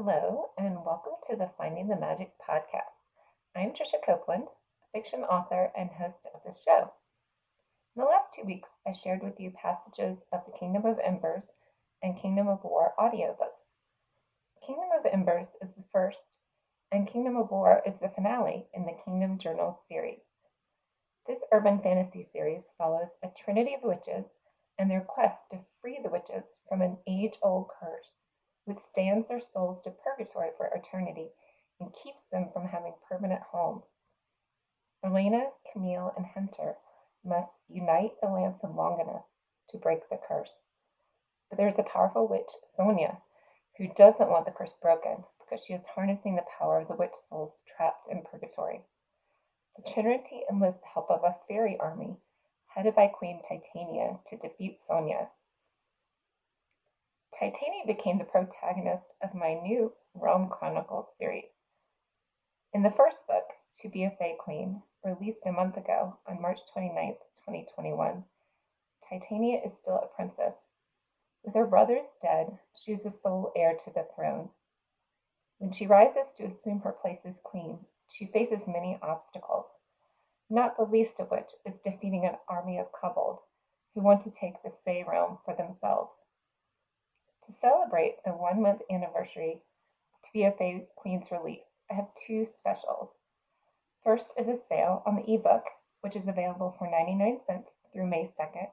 Hello, and welcome to the Finding the Magic podcast. I'm Trisha Copeland, fiction author and host of the show. In the last two weeks, I shared with you passages of the Kingdom of Embers and Kingdom of War audiobooks. Kingdom of Embers is the first, and Kingdom of War is the finale in the Kingdom Journals series. This urban fantasy series follows a trinity of witches and their quest to free the witches from an age old curse which damns their souls to purgatory for eternity and keeps them from having permanent homes. Elena, Camille, and Hunter must unite the lance of Longinus to break the curse. But there's a powerful witch, Sonia, who doesn't want the curse broken because she is harnessing the power of the witch souls trapped in purgatory. The Trinity enlists the help of a fairy army headed by Queen Titania to defeat Sonia. Titania became the protagonist of my new Rome Chronicles series. In the first book, To Be a Fae Queen, released a month ago on March 29, 2021, Titania is still a princess. With her brothers dead, she is the sole heir to the throne. When she rises to assume her place as queen, she faces many obstacles, not the least of which is defeating an army of kobold who want to take the Fae realm for themselves. To celebrate the one month anniversary to be a Fae Queen's release, I have two specials. First is a sale on the ebook, which is available for 99 cents through May 2nd.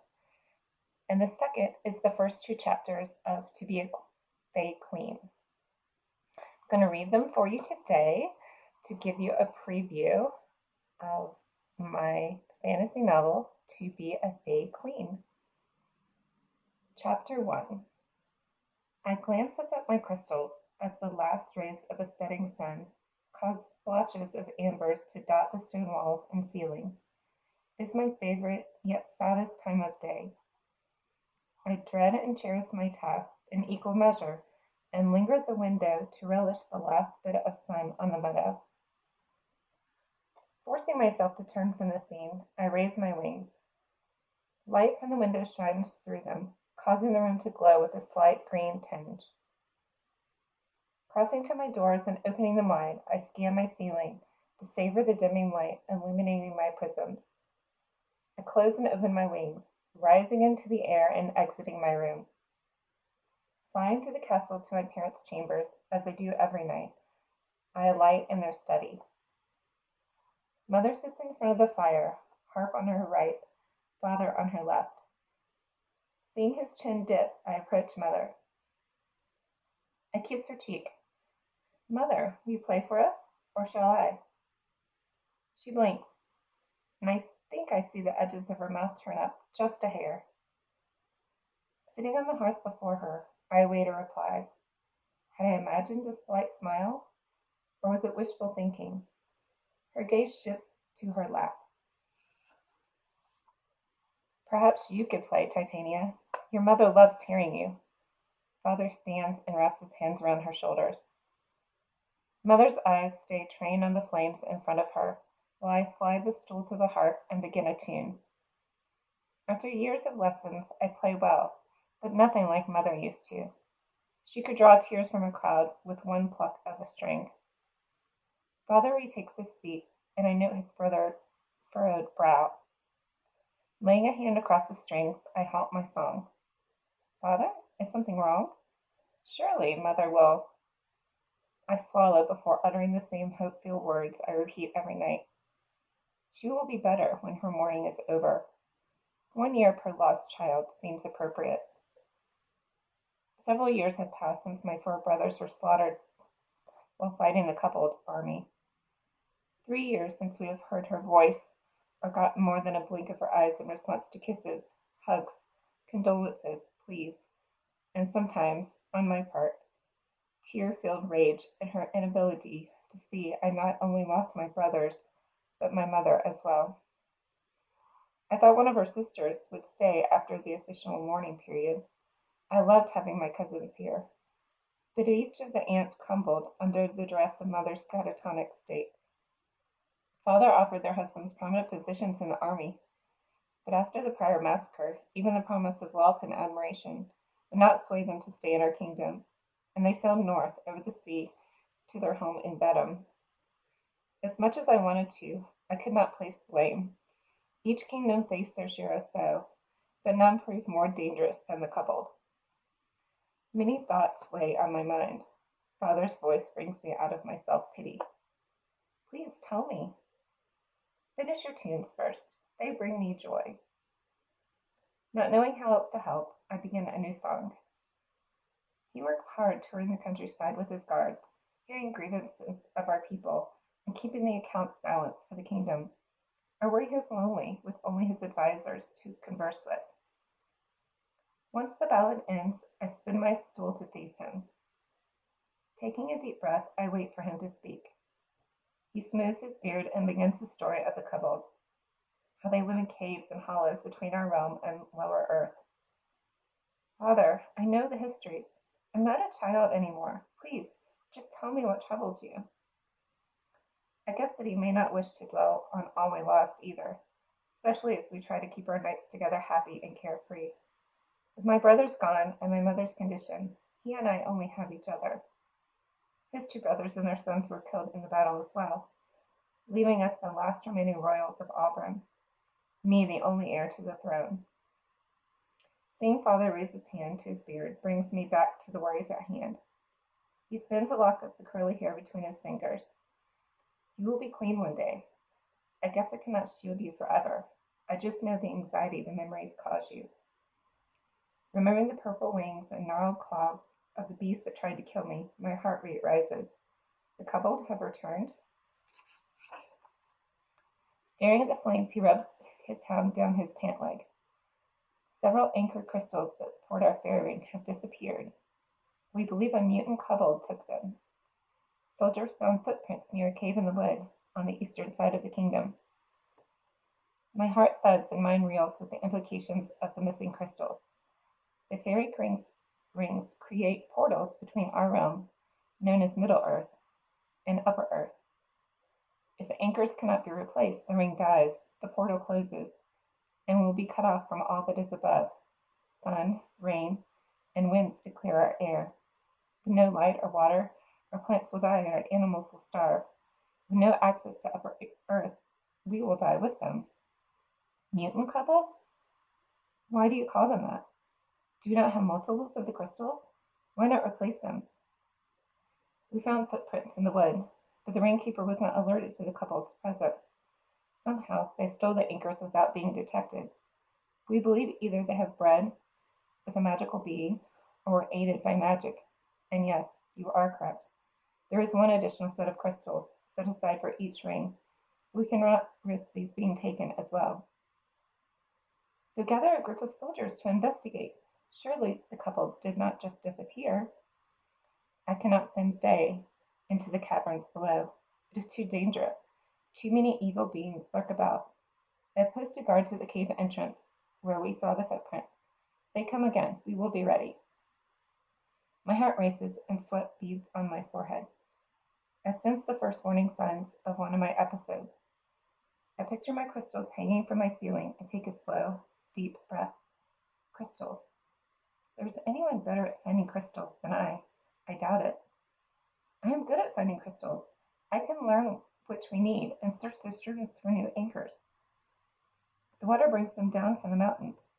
And the second is the first two chapters of To Be a Fae Queen. I'm going to read them for you today to give you a preview of my fantasy novel, To Be a Fae Queen. Chapter 1 I glance up at my crystals as the last rays of a setting sun cause splotches of ambers to dot the stone walls and ceiling. It is my favorite yet saddest time of day. I dread and cherish my task in equal measure and linger at the window to relish the last bit of sun on the meadow. Forcing myself to turn from the scene, I raise my wings. Light from the window shines through them, causing the room to glow with a slight green tinge. Crossing to my doors and opening them wide, I scan my ceiling to savor the dimming light illuminating my prisms. I close and open my wings, rising into the air and exiting my room. Flying through the castle to my parents' chambers, as I do every night, I alight in their study. Mother sits in front of the fire, harp on her right, father on her left. Seeing his chin dip, I approach Mother. I kiss her cheek. Mother, will you play for us, or shall I? She blinks, and I think I see the edges of her mouth turn up just a hair. Sitting on the hearth before her, I await a reply. Had I imagined a slight smile, or was it wishful thinking? Her gaze shifts to her lap. Perhaps you could play, Titania. Your mother loves hearing you. Father stands and wraps his hands around her shoulders. Mother's eyes stay trained on the flames in front of her while I slide the stool to the harp and begin a tune. After years of lessons, I play well, but nothing like Mother used to. She could draw tears from a crowd with one pluck of a string. Father retakes his seat, and I note his further furrowed brow. Laying a hand across the strings, I halt my song. Father, is something wrong? Surely, mother will. I swallow before uttering the same hope filled words I repeat every night. She will be better when her mourning is over. One year per lost child seems appropriate. Several years have passed since my four brothers were slaughtered while fighting the kobold army. Three years since we have heard her voice or gotten more than a blink of her eyes in response to kisses, hugs, condolences, pleas, and sometimes, on my part, tear filled rage at her inability to see I not only lost my brothers, but my mother as well. I thought one of her sisters would stay after the official mourning period. I loved having my cousins here. But each of the aunts crumbled under the duress of mother's catatonic state. Father offered their husbands prominent positions in the army, but after the prior massacre, even the promise of wealth and admiration would not sway them to stay in our kingdom. and they sailed north over the sea to their home in Bedham. As much as I wanted to, I could not place blame. Each kingdom faced their share of foe, but none proved more dangerous than the kobold. Many thoughts weigh on my mind. Father's voice brings me out of my self pity. Please tell me. Finish your tunes first. They bring me joy. Not knowing how else to help, I begin a new song. He works hard touring the countryside with his guards, hearing grievances of our people, and keeping the accounts balanced for the kingdom. Or where he is lonely with only his advisers to converse with. Once the ballad ends, I spin my stool to face him. Taking a deep breath, I wait for him to speak. He smooths his beard and begins the story of the Kobold, how they live in caves and hollows between our realm and lower earth. Father, I know the histories. I'm not a child anymore. Please, just tell me what troubles you. I guess that he may not wish to dwell on all we lost either, especially as we try to keep our nights together happy and carefree. With my brothers gone and my mother's condition, he and I only have each other. His two brothers and their sons were killed in the battle as well, leaving us the last remaining royals of Auburn, me the only heir to the throne. Seeing father raise his hand to his beard brings me back to the worries at hand. He spins a lock of the curly hair between his fingers. You will be queen one day. I guess I cannot shield you forever. I just know the anxiety the memories cause you. Remembering the purple wings and gnarled claws of the beast that tried to kill me, my heart rate rises. The kobold have returned. Staring at the flames, he rubs his hand down his pant leg. Several anchor crystals that support our fairy ring have disappeared. We believe a mutant kobold took them. Soldiers found footprints near a cave in the wood on the eastern side of the kingdom. My heart thuds and mind reels with the implications of the missing crystals. The fairy rings rings create portals between our realm, known as Middle Earth, and Upper Earth. If the anchors cannot be replaced, the ring dies, the portal closes, and we will be cut off from all that is above sun, rain, and winds to clear our air. With no light or water, our plants will die and our animals will starve. With no access to Upper Earth, we will die with them. Mutant kobold? Why do you call them that? Do you not have multiples of the crystals? Why not replace them? We found footprints in the wood, but the ringkeeper was not alerted to the kobold's presence. Somehow they stole the anchors without being detected. We believe either they have bred with a magical being or were aided by magic. And yes, you are correct. There is one additional set of crystals set aside for each ring. We cannot risk these being taken as well. So gather a group of soldiers to investigate. Surely the kobold did not just disappear. I cannot send Fae into the caverns below. It is too dangerous. Too many evil beings lurk about. I have posted guards at the cave entrance where we saw the footprints. They come again. We will be ready. My heart races and sweat beads on my forehead. I sense the first warning signs of one of my episodes. I picture my crystals hanging from my ceiling and take a slow, deep breath. Crystals there's anyone better at finding crystals than I, I doubt it. I am good at finding crystals. I can learn which we need and search the streams for new anchors. The water brings them down from the mountains.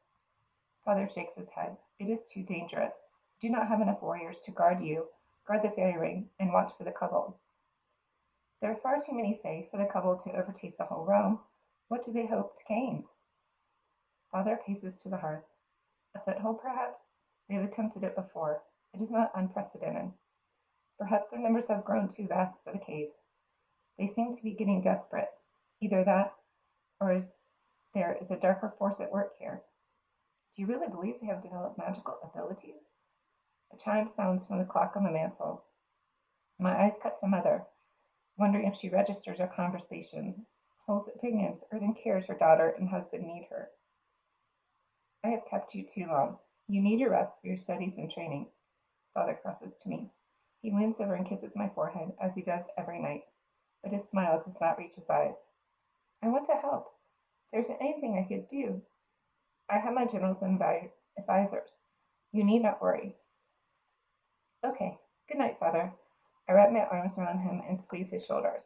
Father shakes his head. It is too dangerous. do not have enough warriors to guard you, guard the fairy ring, and watch for the kobold. There are far too many fae for the kobold to overtake the whole realm. What do they hope to gain? Father paces to the hearth. A foothold, perhaps? They have attempted it before. It is not unprecedented. Perhaps their numbers have grown too vast for the caves. They seem to be getting desperate. Either that, or is, there is a darker force at work here. Do you really believe they have developed magical abilities? A chime sounds from the clock on the mantel. My eyes cut to Mother, wondering if she registers our conversation, holds opinions, or then cares her daughter and husband need her. I have kept you too long. You need your rest for your studies and training. Father crosses to me. He leans over and kisses my forehead, as he does every night, but his smile does not reach his eyes. I want to help. If there's anything I could do, I have my generals and advisors. You need not worry. Okay, Good night, father. I wrap my arms around him and squeeze his shoulders.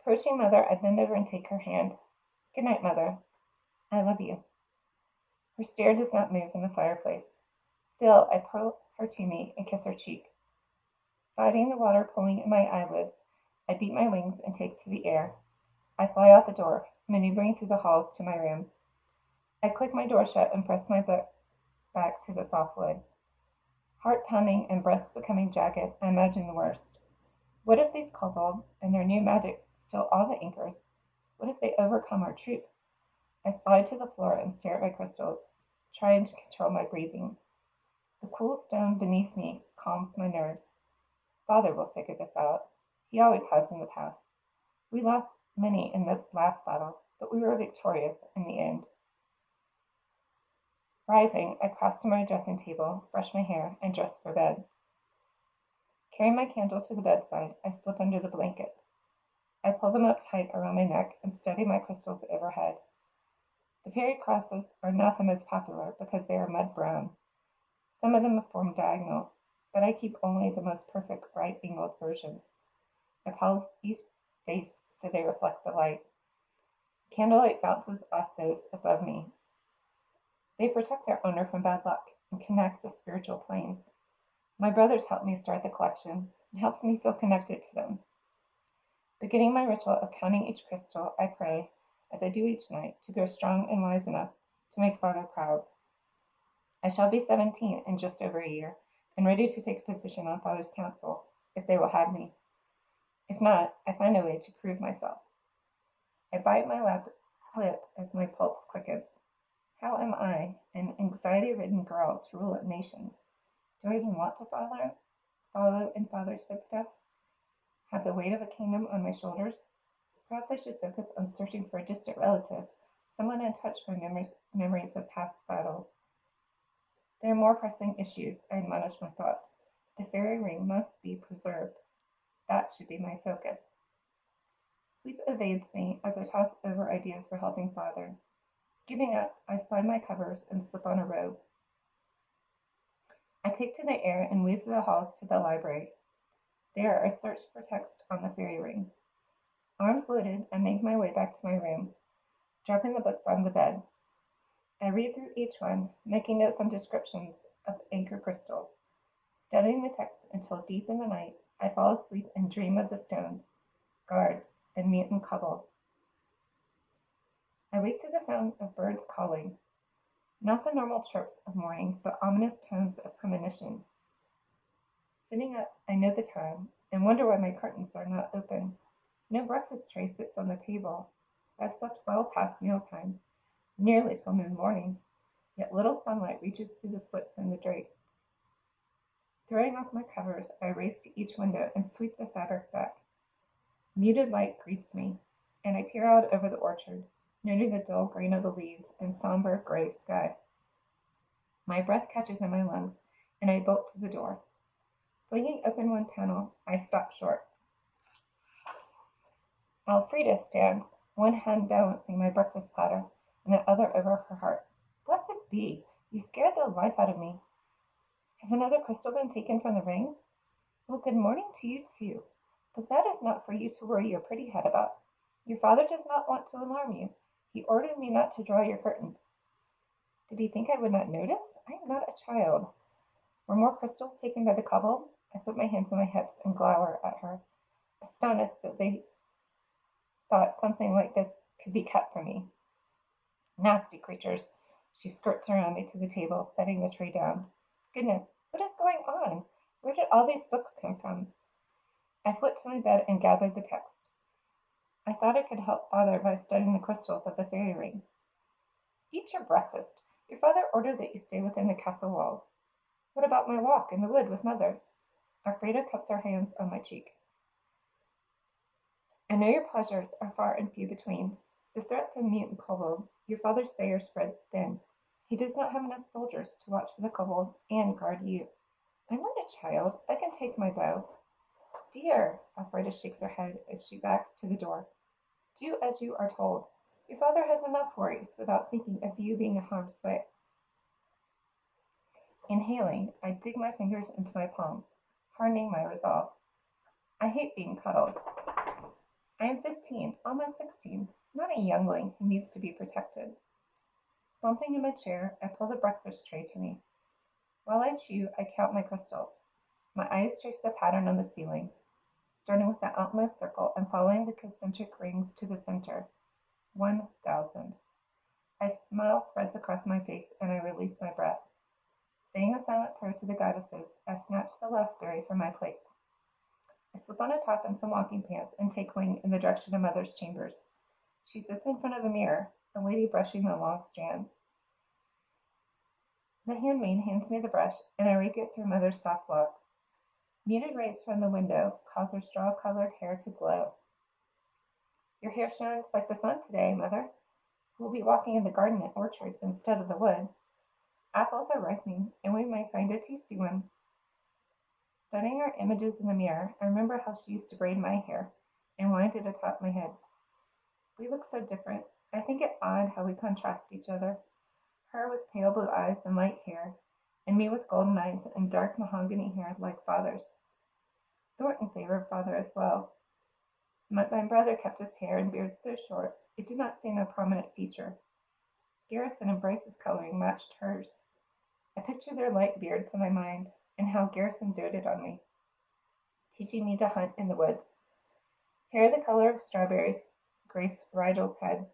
Approaching mother, I bend over and take her hand. Good night, mother. I love you. Her stare does not move in the fireplace. Still, I pull her to me and kiss her cheek. Fighting the water pulling at my eyelids, I beat my wings and take to the air. I fly out the door, maneuvering through the halls to my room. I click my door shut and press my book back to the soft wood. Heart pounding and breast becoming jagged, I imagine the worst. What if these kobold and their new magic steal all the anchors? What if they overcome our troops? I slide to the floor and stare at my crystals, trying to control my breathing. The cool stone beneath me calms my nerves. Father will figure this out. He always has in the past. We lost many in the last battle, but we were victorious in the end. Rising, I cross to my dressing table, brush my hair, and dress for bed. Carrying my candle to the bedside, I slip under the blankets. I pull them up tight around my neck and steady my crystals overhead. The fairy crosses are not the most popular because they are mud brown. Some of them form diagonals, but I keep only the most perfect right angled versions. I polish each face so they reflect the light. Candlelight bounces off those above me they protect their owner from bad luck and connect the spiritual planes. My brothers helped me start the collection and helps me feel connected to them. Beginning my ritual of counting each crystal, I pray, as I do each night, to grow strong and wise enough to make Father proud. I shall be 17 in just over a year and ready to take a position on Father's council if they will have me. If not, I find a way to prove myself. I bite my lip as my pulse quickens. How am I, an anxiety ridden girl, to rule a nation? Do I even want to follow, follow in father's footsteps? Have the weight of a kingdom on my shoulders? Perhaps I should focus on searching for a distant relative, someone untouched by memories, memories of past battles. There are more pressing issues, I admonish my thoughts. The fairy ring must be preserved. That should be my focus. Sleep evades me as I toss over ideas for helping father. Giving up, I slide my covers and slip on a robe. I take to the air and weave through the halls to the library. There I search for text on the fairy ring. Arms loaded, I make my way back to my room, dropping the books on the bed. I read through each one, making notes on descriptions of anchor crystals. Studying the text until deep in the night, I fall asleep and dream of the stones, guards, and mutant kobold. I wake to the sound of birds calling, not the normal chirps of morning, but ominous tones of premonition. Sitting up, I know the time and wonder why my curtains are not open. No breakfast tray sits on the table. I've slept well past mealtime, nearly till mid morning, yet little sunlight reaches through the slips in the drapes. Throwing off my covers, I race to each window and sweep the fabric back. Muted light greets me, and I peer out over the orchard noting the dull green of the leaves and somber gray sky. My breath catches in my lungs, and I bolt to the door. Flinging open one panel, I stop short. Elfrida stands, one hand balancing my breakfast platter, and the other over her heart. Blessed be! You scared the life out of me. Has another crystal been taken from the ring? Well, good morning to you too. But that is not for you to worry your pretty head about. Your father does not want to alarm you. He ordered me not to draw your curtains. Did he think I would not notice? I am not a child. Were more crystals taken by the kobold? I put my hands on my hips and glower at her, astonished that they thought something like this could be kept for me. Nasty creatures. She skirts around me to the table, setting the tray down. Goodness, what is going on? Where did all these books come from? I flit to my bed and gathered the text. I thought I could help father by studying the crystals of the fairy ring. Eat your breakfast. Your father ordered that you stay within the castle walls. What about my walk in the wood with mother? Elfrida cups her hands on my cheek. I know your pleasures are far and few between. The threat from mutant kobold, your father's fare spread thin. He does not have enough soldiers to watch for the kobold and guard you. I'm not a child. I can take my bow. Dear, Elfrida shakes her head as she backs to the door. Do as you are told. Your father has enough worries without thinking of you being in harm's way. Inhaling, I dig my fingers into my palms, hardening my resolve. I hate being cuddled. I am fifteen, almost sixteen, not a youngling who needs to be protected. Slumping in my chair, I pull the breakfast tray to me. While I chew, I count my crystals. My eyes trace the pattern on the ceiling, starting with the outmost circle and following the concentric rings to the center. One thousand. A smile spreads across my face and I release my breath. Saying a silent prayer to the goddesses, I snatch the last berry from my plate. I slip on a top and some walking pants and take wing in the direction of Mother's chambers. She sits in front of a mirror, a lady brushing the long strands. The handmaid hands me the brush, and I rake it through Mother's soft locks. Muted rays from the window cause her straw-colored hair to glow. Your hair shines like the sun today, Mother. We'll be walking in the garden and orchard instead of the wood. Apples are ripening, and we may find a tasty one. Studying our images in the mirror, I remember how she used to braid my hair and wind it atop my head. We look so different. I think it odd how we contrast each other her with pale blue eyes and light hair, and me with golden eyes and dark mahogany hair like father's. Thornton favored father as well. My, my brother kept his hair and beard so short it did not seem a prominent feature. Garrison and Bryce's coloring matched hers. I picture their light beards in my mind, and how Garrison doted on me, teaching me to hunt in the woods. Hair the color of strawberries graced Rigel's head,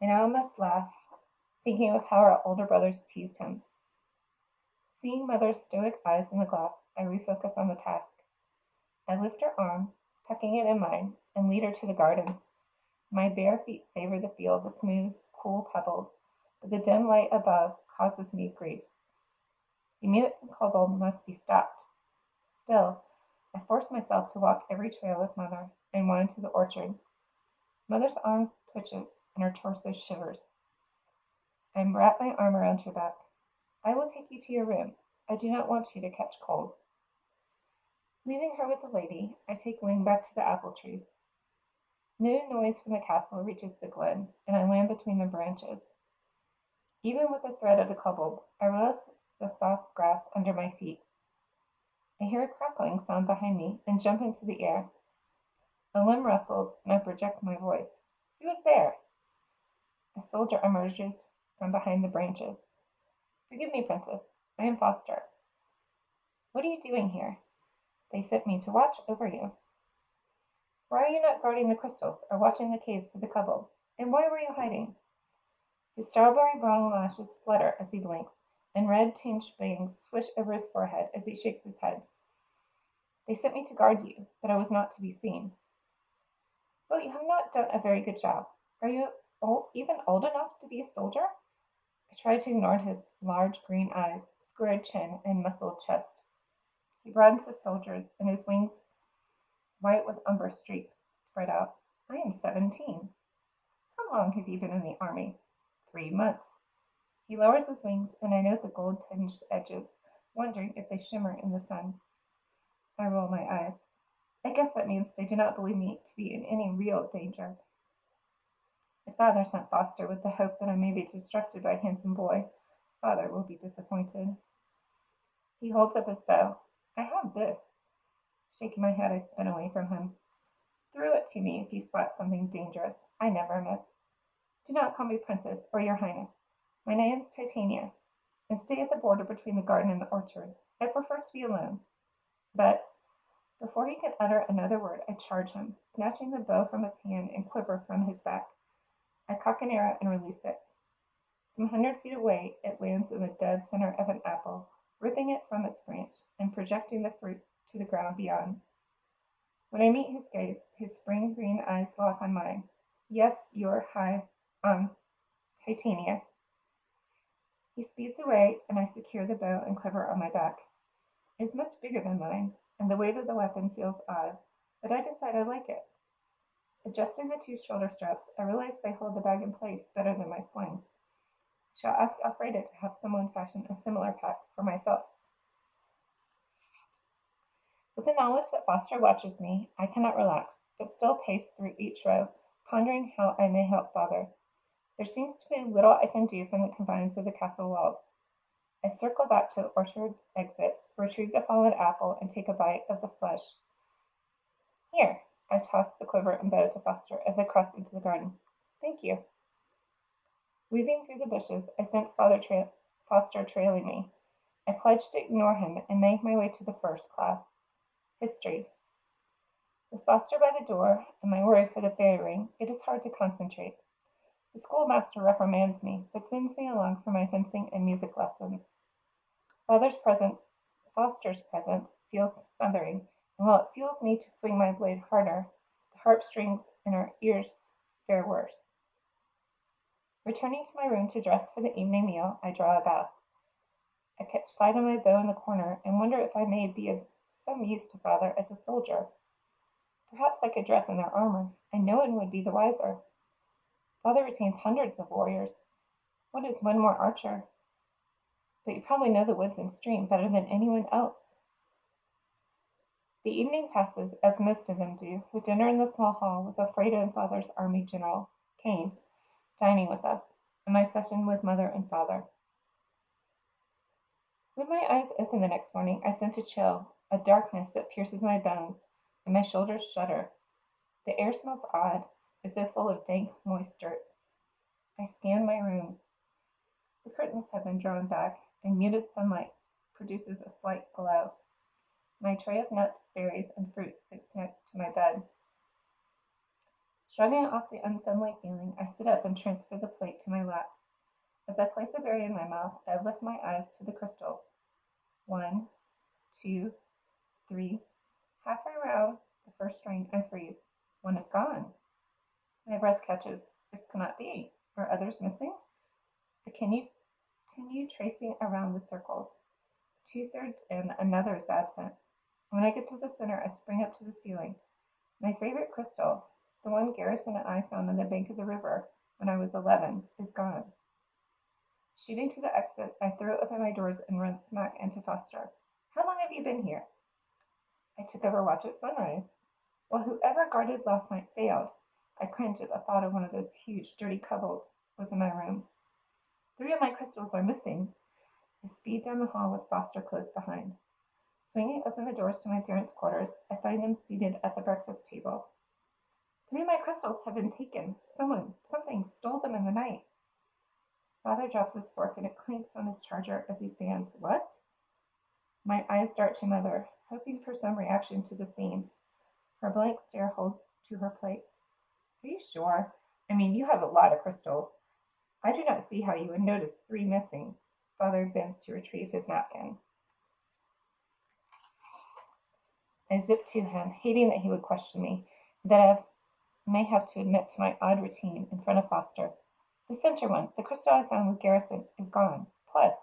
and I almost laugh thinking of how our older brothers teased him. Seeing Mother's stoic eyes in the glass, I refocus on the task. I lift her arm, tucking it in mine, and lead her to the garden. My bare feet savor the feel of the smooth, cool pebbles, but the dim light above causes me grief. Mutant kobold must be stopped. Still, I force myself to walk every trail with Mother and wind to the orchard. Mother's arm twitches and her torso shivers. I wrap my arm around her back. I will take you to your room. I do not want you to catch cold. Leaving her with the lady, I take wing back to the apple trees. No noise from the castle reaches the glen, and I land between the branches. Even with the threat of the kobold, I realize the soft grass under my feet. I hear a crackling sound behind me and jump into the air. A limb rustles, and I project my voice. Who is there? A soldier emerges from behind the branches. Forgive me, Princess. I am Foster. What are you doing here? They sent me to watch over you. Why are you not guarding the crystals or watching the caves for the kobold? And why were you hiding? His strawberry brown lashes flutter as he blinks, and red tinged bangs swish over his forehead as he shakes his head. They sent me to guard you, but I was not to be seen. Well, you have not done a very good job. Are you even old enough to be a soldier? I tried to ignore his large green eyes, squared chin, and muscled chest. He broadens his shoulders, and his wings, white with umber streaks, spread out. I am seventeen. How long have you been in the army? Three months. He lowers his wings, and I note the gold tinged edges, wondering if they shimmer in the sun. I roll my eyes. I guess that means they do not believe me to be in any real danger. If father sent Foster with the hope that I may be distracted by a handsome boy, father will be disappointed. He holds up his bow. I have this. Shaking my head, I spin away from him. Throw it to me if you spot something dangerous. I never miss. Do not call me princess or your highness. My name's Titania, and stay at the border between the garden and the orchard. I prefer to be alone. But before he can utter another word, I charge him, snatching the bow from his hand and quiver from his back. I cock an arrow and release it. Some hundred feet away it lands in the dead center of an apple, ripping it from its branch and projecting the fruit to the ground beyond. When I meet his gaze, his spring green eyes lock on mine. Yes, your high, um, Titania. He speeds away, and I secure the bow and quiver on my back. It is much bigger than mine, and the weight of the weapon feels odd, but I decide I like it. Adjusting the two shoulder straps, I realize they hold the bag in place better than my sling. Shall ask Elfrida to have someone fashion a similar pack for myself. With the knowledge that Foster watches me, I cannot relax, but still pace through each row, pondering how I may help father. There seems to be little I can do from the confines of the castle walls. I circle back to the orchard's exit, retrieve the fallen apple, and take a bite of the flesh. Here, I toss the quiver and bow to Foster as I cross into the garden. Thank you. Weaving through the bushes, I sense Foster trailing me. I pledge to ignore him and make my way to the first class history. With Foster by the door and my worry for the fairy ring, it is hard to concentrate. The schoolmaster reprimands me, but sends me along for my fencing and music lessons. Father's presence, Foster's presence feels smothering, and while it fuels me to swing my blade harder, the harp strings in our ears fare worse. Returning to my room to dress for the evening meal, I draw a bath. I catch sight of my bow in the corner and wonder if I may be of some use to father as a soldier. Perhaps I could dress in their armor, and no one would be the wiser. Father retains hundreds of warriors. What is one more archer? But you probably know the woods and stream better than anyone else. The evening passes, as most of them do, with dinner in the small hall with Elfrida and father's army general, Kane, dining with us, and my session with mother and father. When my eyes open the next morning, I sense a chill, a darkness that pierces my bones, and my shoulders shudder. The air smells odd, as though full of dank, moist dirt. I scan my room. The curtains have been drawn back, and muted sunlight produces a slight glow. My tray of nuts, berries, and fruit sits next to my bed. Shrugging off the unsettling feeling, I sit up and transfer the plate to my lap. As I place a berry in my mouth, I lift my eyes to the crystals. One, two, three. Halfway around the first string, I freeze. One is gone. My breath catches. This cannot be. Are others missing? I continue tracing around the circles. Two thirds in, another is absent. When I get to the center, I spring up to the ceiling. My favorite crystal, the one Garrison and I found on the bank of the river when I was 11, is gone. Shooting to the exit, I throw open my doors and run smack into Foster. How long have you been here? I took over watch at sunrise. Well, whoever guarded last night failed. I cringed at the thought of one of those huge, dirty kobolds was in my room. Three of my crystals are missing. I speed down the hall with Foster close behind. Swinging open the doors to my parents' quarters, I find them seated at the breakfast table. Three of my crystals have been taken. Someone, something stole them in the night. Father drops his fork and it clinks on his charger as he stands. What? My eyes dart to mother, hoping for some reaction to the scene. Her blank stare holds to her plate. Are you sure? I mean, you have a lot of crystals. I do not see how you would notice three missing. Father bends to retrieve his napkin. I zip to him, hating that he would question me, that I may have to admit to my odd routine in front of Foster. The center one, the crystal I found with Garrison, is gone. Plus,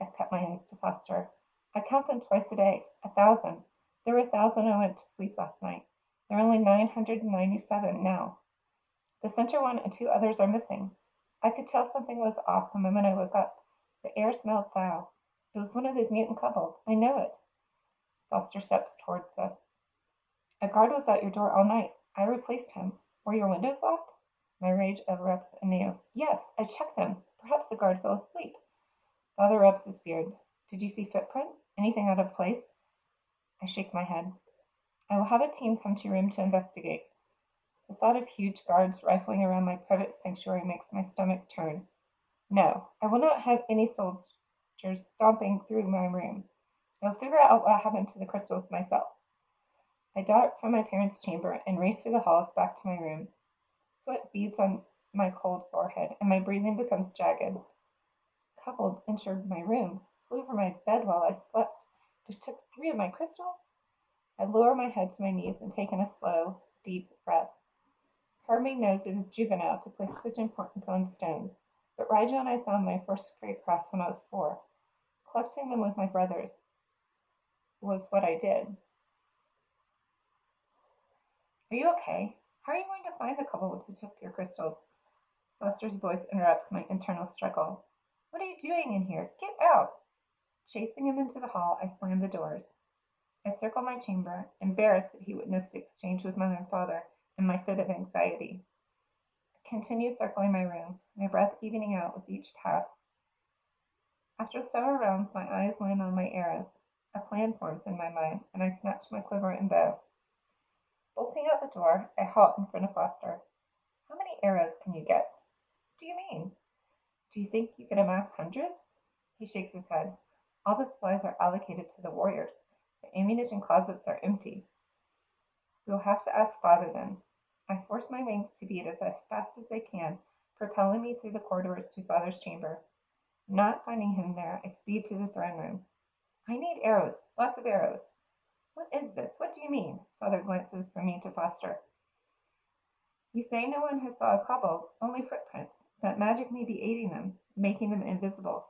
I cut my eyes to Foster. I count them twice a day, a thousand. There were a thousand I went to sleep last night. There are only 997 now. The center one and two others are missing. I could tell something was off the moment I woke up. The air smelled foul. It was one of those mutant kobolds. I know it. Foster steps towards us. A guard was at your door all night. I replaced him. Were your windows locked? My rage erupts anew. Yes, I checked them. Perhaps the guard fell asleep. Father rubs his beard. Did you see footprints? Anything out of place? I shake my head. I will have a team come to your room to investigate. The thought of huge guards rifling around my private sanctuary makes my stomach turn. No, I will not have any soldiers stomping through my room. I will figure out what happened to the crystals myself. I dart from my parents' chamber and race through the halls back to my room. Sweat beads on my cold forehead, and my breathing becomes jagged. Kobold entered my room, flew over my bed while I slept, took three of my crystals. I lower my head to my knees and take in a slow, deep breath. Part knows it is juvenile to place such importance on stones, but Rigel and I found my first great cross when I was four. Collecting them with my brothers was what I did. Are you okay? How are you going to find the kobold who took your crystals? Foster's voice interrupts my internal struggle. What are you doing in here? Get out! Chasing him into the hall, I slam the doors. I circle my chamber, embarrassed that he witnessed the exchange with mother and father in my fit of anxiety. I continue circling my room, my breath evening out with each pass. After several rounds my eyes land on my arrows. A plan forms in my mind, and I snatch my quiver and bow. Bolting out the door, I halt in front of Foster. How many arrows can you get? Do you mean? Do you think you can amass hundreds? He shakes his head. All the supplies are allocated to the warriors. The ammunition closets are empty. Will have to ask father then. I force my wings to beat as fast as they can, propelling me through the corridors to father's chamber. Not finding him there, I speed to the throne room. I need arrows, lots of arrows. What is this? What do you mean? Father glances from me to Foster. You say no one has saw a kobold, only footprints, that magic may be aiding them, making them invisible.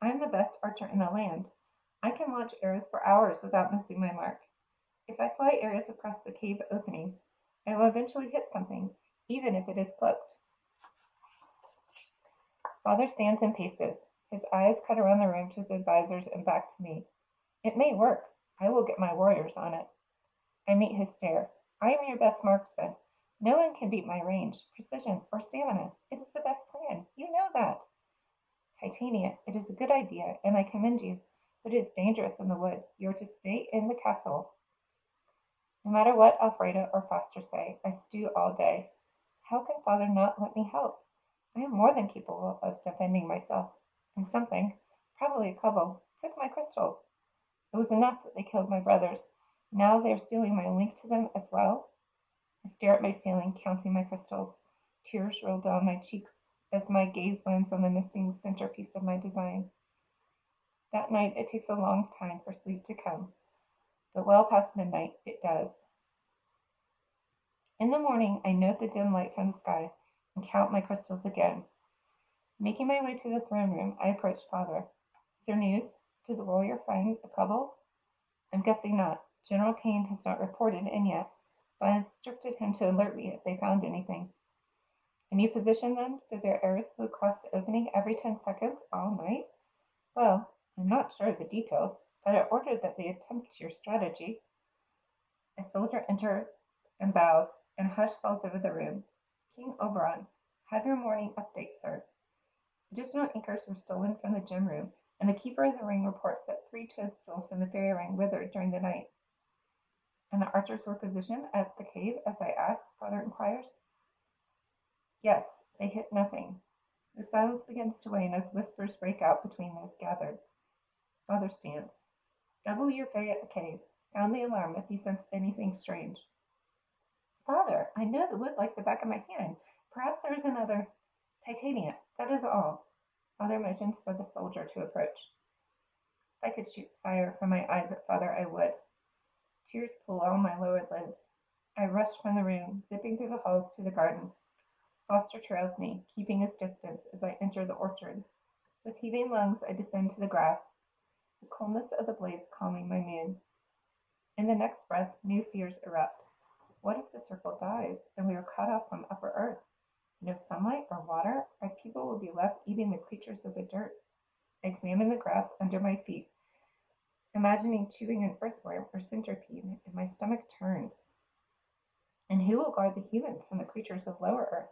I am the best archer in the land. I can launch arrows for hours without missing my mark. If I fly arrows across the cave opening, I will eventually hit something, even if it is cloaked. Father stands and paces. His eyes cut around the room to his advisers and back to me. It may work. I will get my warriors on it. I meet his stare. I am your best marksman. No one can beat my range, precision, or stamina. It is the best plan. You know that. Titania, it is a good idea, and I commend you, but it is dangerous in the wood. You are to stay in the castle. No matter what Elfrida or Foster say, I stew all day. How can father not let me help? I am more than capable of defending myself and something, probably a kobold, took my crystals. It was enough that they killed my brothers. Now they are stealing my link to them as well. I stare at my ceiling, counting my crystals. Tears roll down my cheeks as my gaze lands on the missing centerpiece of my design. That night it takes a long time for sleep to come, but well past midnight it does. In the morning I note the dim light from the sky and count my crystals again. Making my way to the throne room, I approach father. Is there news? Did the warrior find a kobold? I'm guessing not. General Kane has not reported in yet, but I instructed him to alert me if they found anything. And you positioned them so their arrows flew across the opening every ten seconds all night? Well, I'm not sure of the details, but I ordered that they attempt your strategy. A soldier enters and bows, and a hush falls over the room. King Oberon, have your morning update, sir. Additional anchors were stolen from the gem room, and the keeper of the ring reports that three toadstools from the fairy ring withered during the night. And the archers were positioned at the cave as I asked, father inquires. Yes, they hit nothing. The silence begins to wane as whispers break out between those gathered. Father stands. Double your fae at the cave. Sound the alarm if you sense anything strange. Father, I know the wood like the back of my hand. Perhaps there is another. Titania, that is all. Father motions for the soldier to approach. If I could shoot fire from my eyes at father, I would. Tears pull on my lowered lids. I rush from the room, zipping through the halls to the garden. Foster trails me, keeping his distance as I enter the orchard. With heaving lungs, I descend to the grass, the coolness of the blades calming my mood. In the next breath, new fears erupt. What if the circle dies and we are cut off from upper earth? No sunlight or water, our people will be left eating the creatures of the dirt. Examine the grass under my feet, imagining chewing an earthworm or centipede, and my stomach turns. And who will guard the humans from the creatures of lower earth?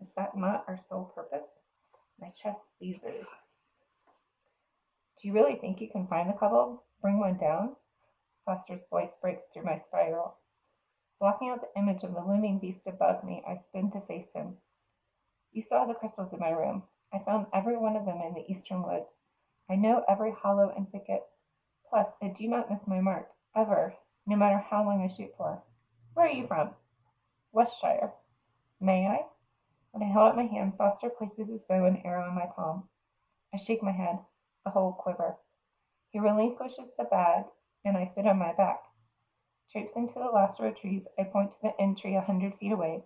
Is that not our sole purpose? My chest seizes. Do you really think you can find the kobold? Bring one down? Foster's voice breaks through my spiral. Blocking out the image of the looming beast above me, I spin to face him. You saw the crystals in my room. I found every one of them in the eastern woods. I know every hollow and thicket. Plus, I do not miss my mark, ever, no matter how long I shoot for. Where are you from? Westshire. May I? When I hold out my hand, Foster places his bow and arrow in my palm. I shake my head, the whole quiver. He relinquishes the bag, and I fit on my back. Traipsing to the last row of trees, I point to the end tree a hundred feet away.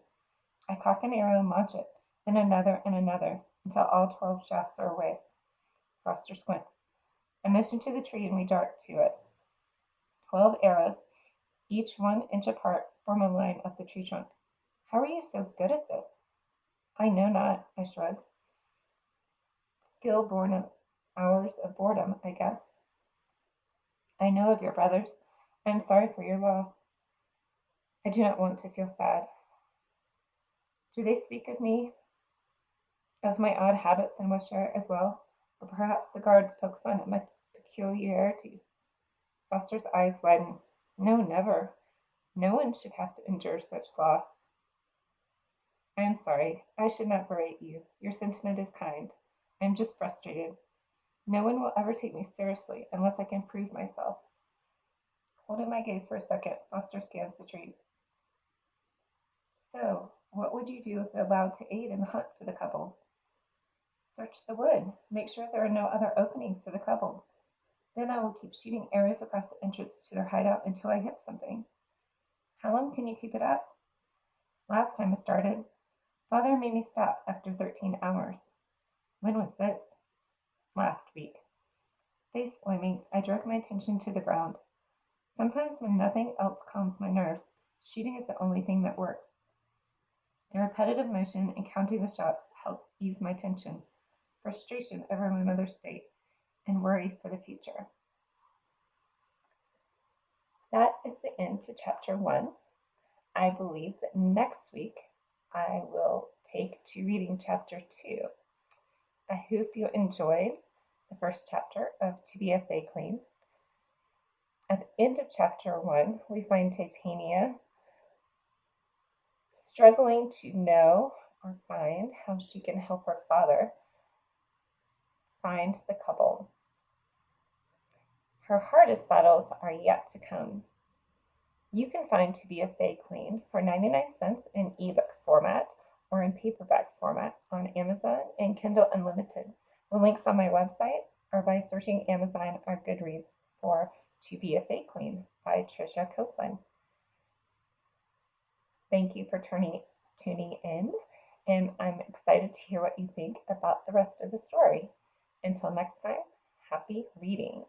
I cock an arrow and launch it then another and another, until all twelve shafts are away. Foster squints. I motion to the tree and we dart to it. Twelve arrows, each one inch apart, form a line up the tree trunk. How are you so good at this? I know not, I shrug. Skill born of hours of boredom, I guess. I know of your brothers. I am sorry for your loss. I do not want to feel sad. Do they speak of me of my odd habits in Westshire as well. Or perhaps the guards poke fun at my peculiarities. Foster's eyes widen. No, never. No one should have to endure such loss. I am sorry. I should not berate you. Your sentiment is kind. I am just frustrated. No one will ever take me seriously unless I can prove myself. Holding my gaze for a second, Foster scans the trees. So, what would you do if allowed to aid in the hunt for the kobold? Search the wood. Make sure there are no other openings for the kobold. Then I will keep shooting arrows across the entrance to their hideout until I hit something. How long can you keep it up? Last time I started, Father made me stop after 13 hours. When was this? Last week. Face flaming, I direct my attention to the ground. Sometimes when nothing else calms my nerves, shooting is the only thing that works. The repetitive motion and counting the shots helps ease my tension, frustration over my mother's state, and worry for the future. That is the end to chapter one. I believe that next week I will take to reading chapter two. I hope you enjoyed the first chapter of To Be a Fae Queen. At the end of chapter one, we find Titania struggling to know or find how she can help her father find the kobold. Her hardest battles are yet to come. You can find To Be a Fae Queen for 99 cents in ebook format or in paperback format on Amazon and Kindle Unlimited. The links on my website or by searching Amazon or Goodreads for To Be a Fae Queen by Tricia Copeland. Thank you for turning, tuning in, and I'm excited to hear what you think about the rest of the story. Until next time, happy reading.